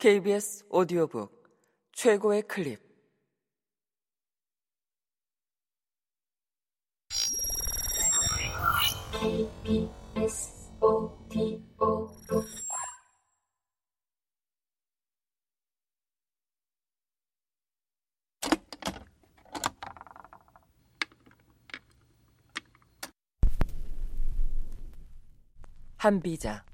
KBS 오디오북 최고의 클립. KBS 오디오북. 한비자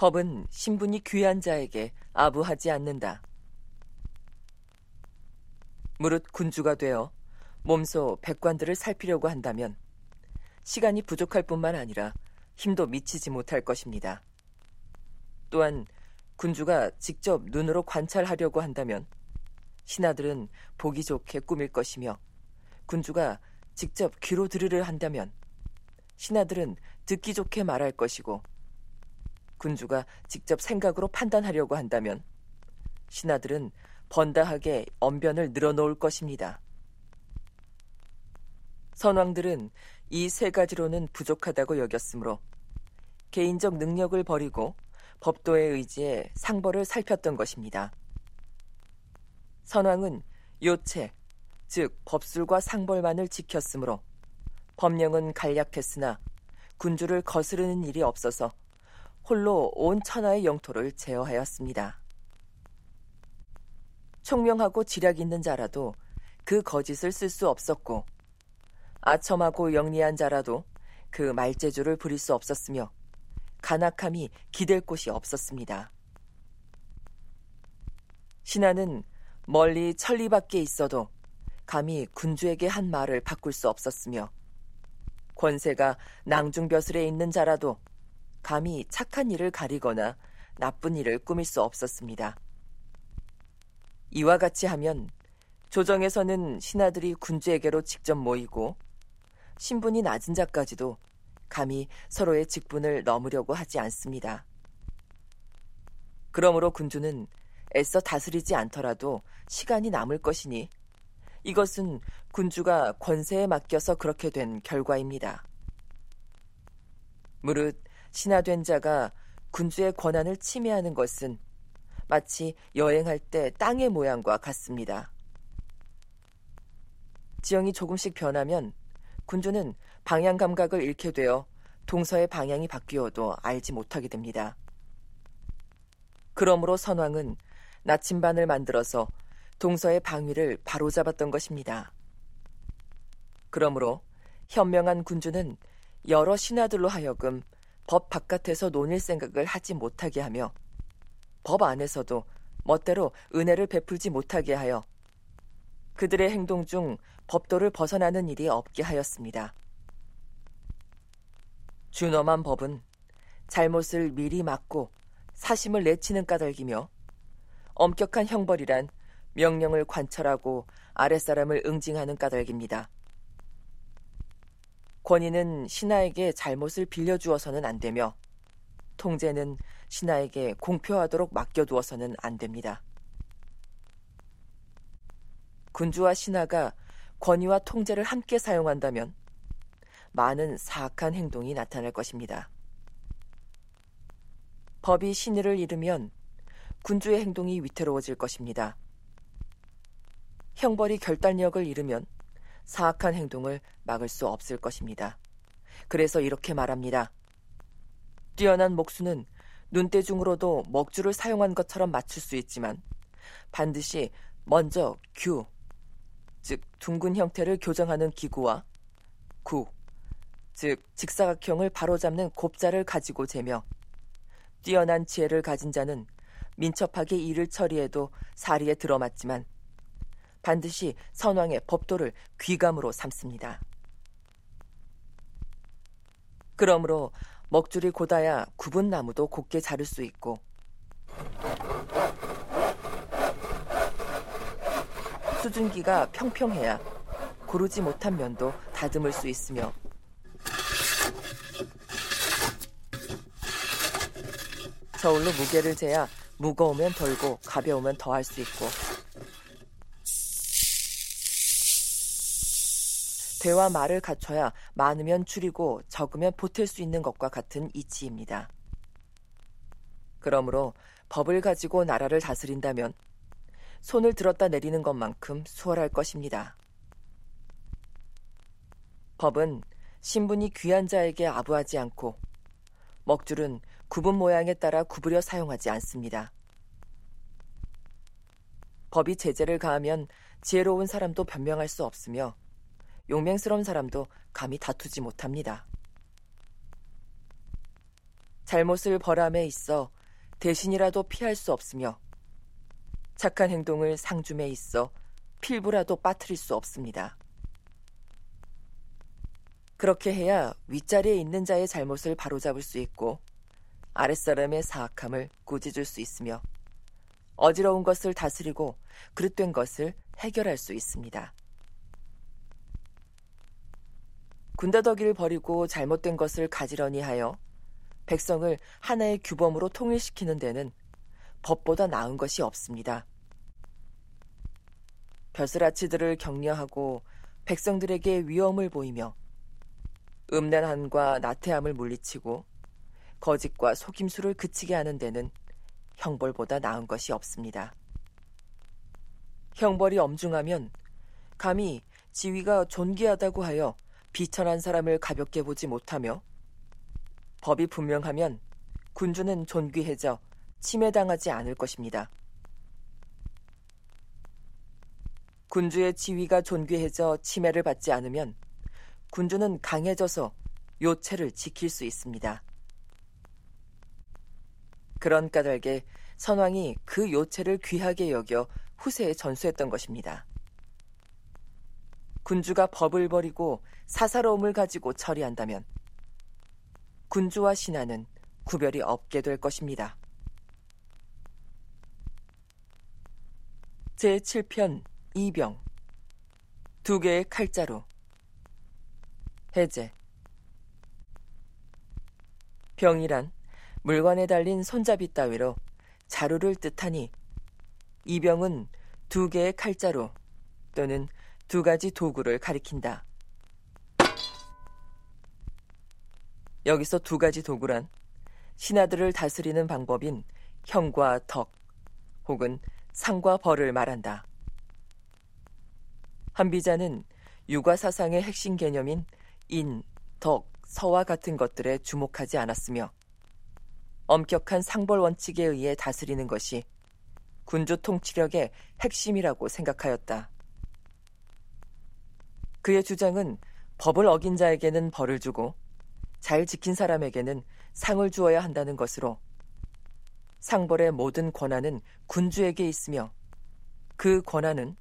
법은 신분이 귀한 자에게 아부하지 않는다. 무릇 군주가 되어 몸소 백관들을 살피려고 한다면 시간이 부족할 뿐만 아니라 힘도 미치지 못할 것입니다. 또한 군주가 직접 눈으로 관찰하려고 한다면 신하들은 보기 좋게 꾸밀 것이며 군주가 직접 귀로 들으려 한다면 신하들은 듣기 좋게 말할 것이고 군주가 직접 생각으로 판단하려고 한다면 신하들은 번다하게 언변을 늘어놓을 것입니다. 선왕들은 이 세 가지로는 부족하다고 여겼으므로 개인적 능력을 버리고 법도의 의지에 상벌을 살폈던 것입니다. 선왕은 요체, 즉 법술과 상벌만을 지켰으므로 법령은 간략했으나 군주를 거스르는 일이 없어서 홀로 온 천하의 영토를 제어하였습니다. 총명하고 지략 있는 자라도 그 거짓을 쓸 수 없었고 아첨하고 영리한 자라도 그 말재주를 부릴 수 없었으며 간악함이 기댈 곳이 없었습니다. 신하는 멀리 천리 밖에 있어도 감히 군주에게 한 말을 바꿀 수 없었으며 권세가 낭중벼슬에 있는 자라도 감히 착한 일을 가리거나 나쁜 일을 꾸밀 수 없었습니다. 이와 같이 하면 조정에서는 신하들이 군주에게로 직접 모이고 신분이 낮은 자까지도 감히 서로의 직분을 넘으려고 하지 않습니다. 그러므로 군주는 애써 다스리지 않더라도 시간이 남을 것이니 이것은 군주가 권세에 맡겨서 그렇게 된 결과입니다. 무릇 신하된 자가 군주의 권한을 침해하는 것은 마치 여행할 때 땅의 모양과 같습니다. 지형이 조금씩 변하면 군주는 방향 감각을 잃게 되어 동서의 방향이 바뀌어도 알지 못하게 됩니다. 그러므로 선왕은 나침반을 만들어서 동서의 방위를 바로잡았던 것입니다. 그러므로 현명한 군주는 여러 신하들로 하여금 법 바깥에서 논일 생각을 하지 못하게 하며 법 안에서도 멋대로 은혜를 베풀지 못하게 하여 그들의 행동 중 법도를 벗어나는 일이 없게 하였습니다. 준엄한 법은 잘못을 미리 막고 사심을 내치는 까닭이며 엄격한 형벌이란 명령을 관철하고 아랫사람을 응징하는 까닭입니다. 권위는 신하에게 잘못을 빌려주어서는 안 되며 통제는 신하에게 공표하도록 맡겨두어서는 안 됩니다. 군주와 신하가 권위와 통제를 함께 사용한다면 많은 사악한 행동이 나타날 것입니다. 법이 신의를 잃으면 군주의 행동이 위태로워질 것입니다. 형벌이 결단력을 잃으면 사악한 행동을 막을 수 없을 것입니다. 그래서 이렇게 말합니다. 뛰어난 목수는 눈대중으로도 먹줄을 사용한 것처럼 맞출 수 있지만 반드시 먼저 규, 즉 둥근 형태를 교정하는 기구와 구, 즉 직사각형을 바로잡는 곱자를 가지고 재며 뛰어난 지혜를 가진 자는 민첩하게 일을 처리해도 사리에 들어맞지만 반드시 선왕의 법도를 귀감으로 삼습니다. 그러므로 먹줄이 곧아야 굽은 나무도 곱게 자를 수 있고 수증기가 평평해야 고르지 못한 면도 다듬을 수 있으며 저울로 무게를 재야 무거우면 덜고 가벼우면 더할 수 있고 대화 말을 갖춰야 많으면 줄이고 적으면 보탤 수 있는 것과 같은 이치입니다. 그러므로 법을 가지고 나라를 다스린다면 손을 들었다 내리는 것만큼 수월할 것입니다. 법은 신분이 귀한 자에게 아부하지 않고 먹줄은 구분 모양에 따라 구부려 사용하지 않습니다. 법이 제재를 가하면 지혜로운 사람도 변명할 수 없으며 용맹스러운 사람도 감히 다투지 못합니다. 잘못을 벌함에 있어 대신이라도 피할 수 없으며 착한 행동을 상줌에 있어 필부라도 빠뜨릴 수 없습니다. 그렇게 해야 윗자리에 있는 자의 잘못을 바로잡을 수 있고 아랫사람의 사악함을 꾸짖을 수 있으며 어지러운 것을 다스리고 그릇된 것을 해결할 수 있습니다. 군다더기를 버리고 잘못된 것을 가지런히 하여 백성을 하나의 규범으로 통일시키는 데는 법보다 나은 것이 없습니다. 벼슬아치들을 격려하고 백성들에게 위험을 보이며 음란함과 나태함을 물리치고 거짓과 속임수를 그치게 하는 데는 형벌보다 나은 것이 없습니다. 형벌이 엄중하면 감히 지위가 존귀하다고 하여 비천한 사람을 가볍게 보지 못하며 법이 분명하면 군주는 존귀해져 침해당하지 않을 것입니다. 군주의 지위가 존귀해져 침해를 받지 않으면 군주는 강해져서 요체를 지킬 수 있습니다. 그런 까닭에 선왕이 그 요체를 귀하게 여겨 후세에 전수했던 것입니다. 군주가 법을 버리고 사사로움을 가지고 처리한다면 군주와 신하는 구별이 없게 될 것입니다. 제7편 이병. 두 개의 칼자루. 해제. 병이란 물건에 달린 손잡이 따위로 자루를 뜻하니 이 병은 두 개의 칼자루 또는 두 가지 도구를 가리킨다. 여기서 두 가지 도구란 신하들을 다스리는 방법인 형과 덕 혹은 상과 벌을 말한다. 한비자는 육아 사상의 핵심 개념인 인, 덕, 서와 같은 것들에 주목하지 않았으며 엄격한 상벌 원칙에 의해 다스리는 것이 군주 통치력의 핵심이라고 생각하였다. 그의 주장은 법을 어긴 자에게는 벌을 주고 잘 지킨 사람에게는 상을 주어야 한다는 것으로 상벌의 모든 권한은 군주에게 있으며 그 권한은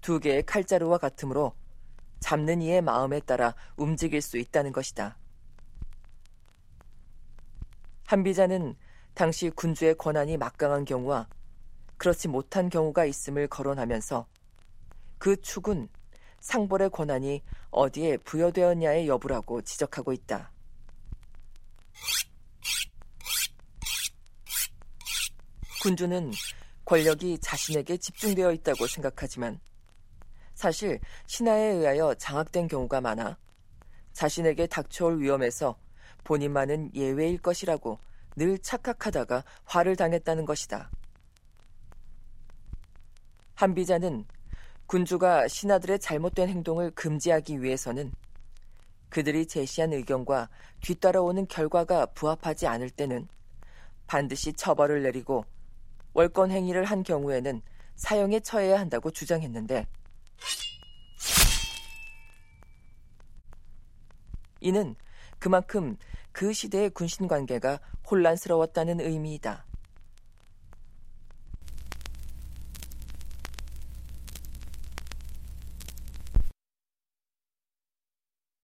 두 개의 칼자루와 같으므로 잡는 이의 마음에 따라 움직일 수 있다는 것이다. 한비자는 당시 군주의 권한이 막강한 경우와 그렇지 못한 경우가 있음을 거론하면서 그 축은 상벌의 권한이 어디에 부여되었냐의 여부라고 지적하고 있다. 군주는 권력이 자신에게 집중되어 있다고 생각하지만 사실 신하에 의하여 장악된 경우가 많아 자신에게 닥쳐올 위험에서 본인만은 예외일 것이라고 늘 착각하다가 화를 당했다는 것이다. 한비자는 군주가 신하들의 잘못된 행동을 금지하기 위해서는 그들이 제시한 의견과 뒤따라오는 결과가 부합하지 않을 때는 반드시 처벌을 내리고 월권 행위를 한 경우에는 사형에 처해야 한다고 주장했는데 이는 그만큼 그 시대의 군신 관계가 혼란스러웠다는 의미이다.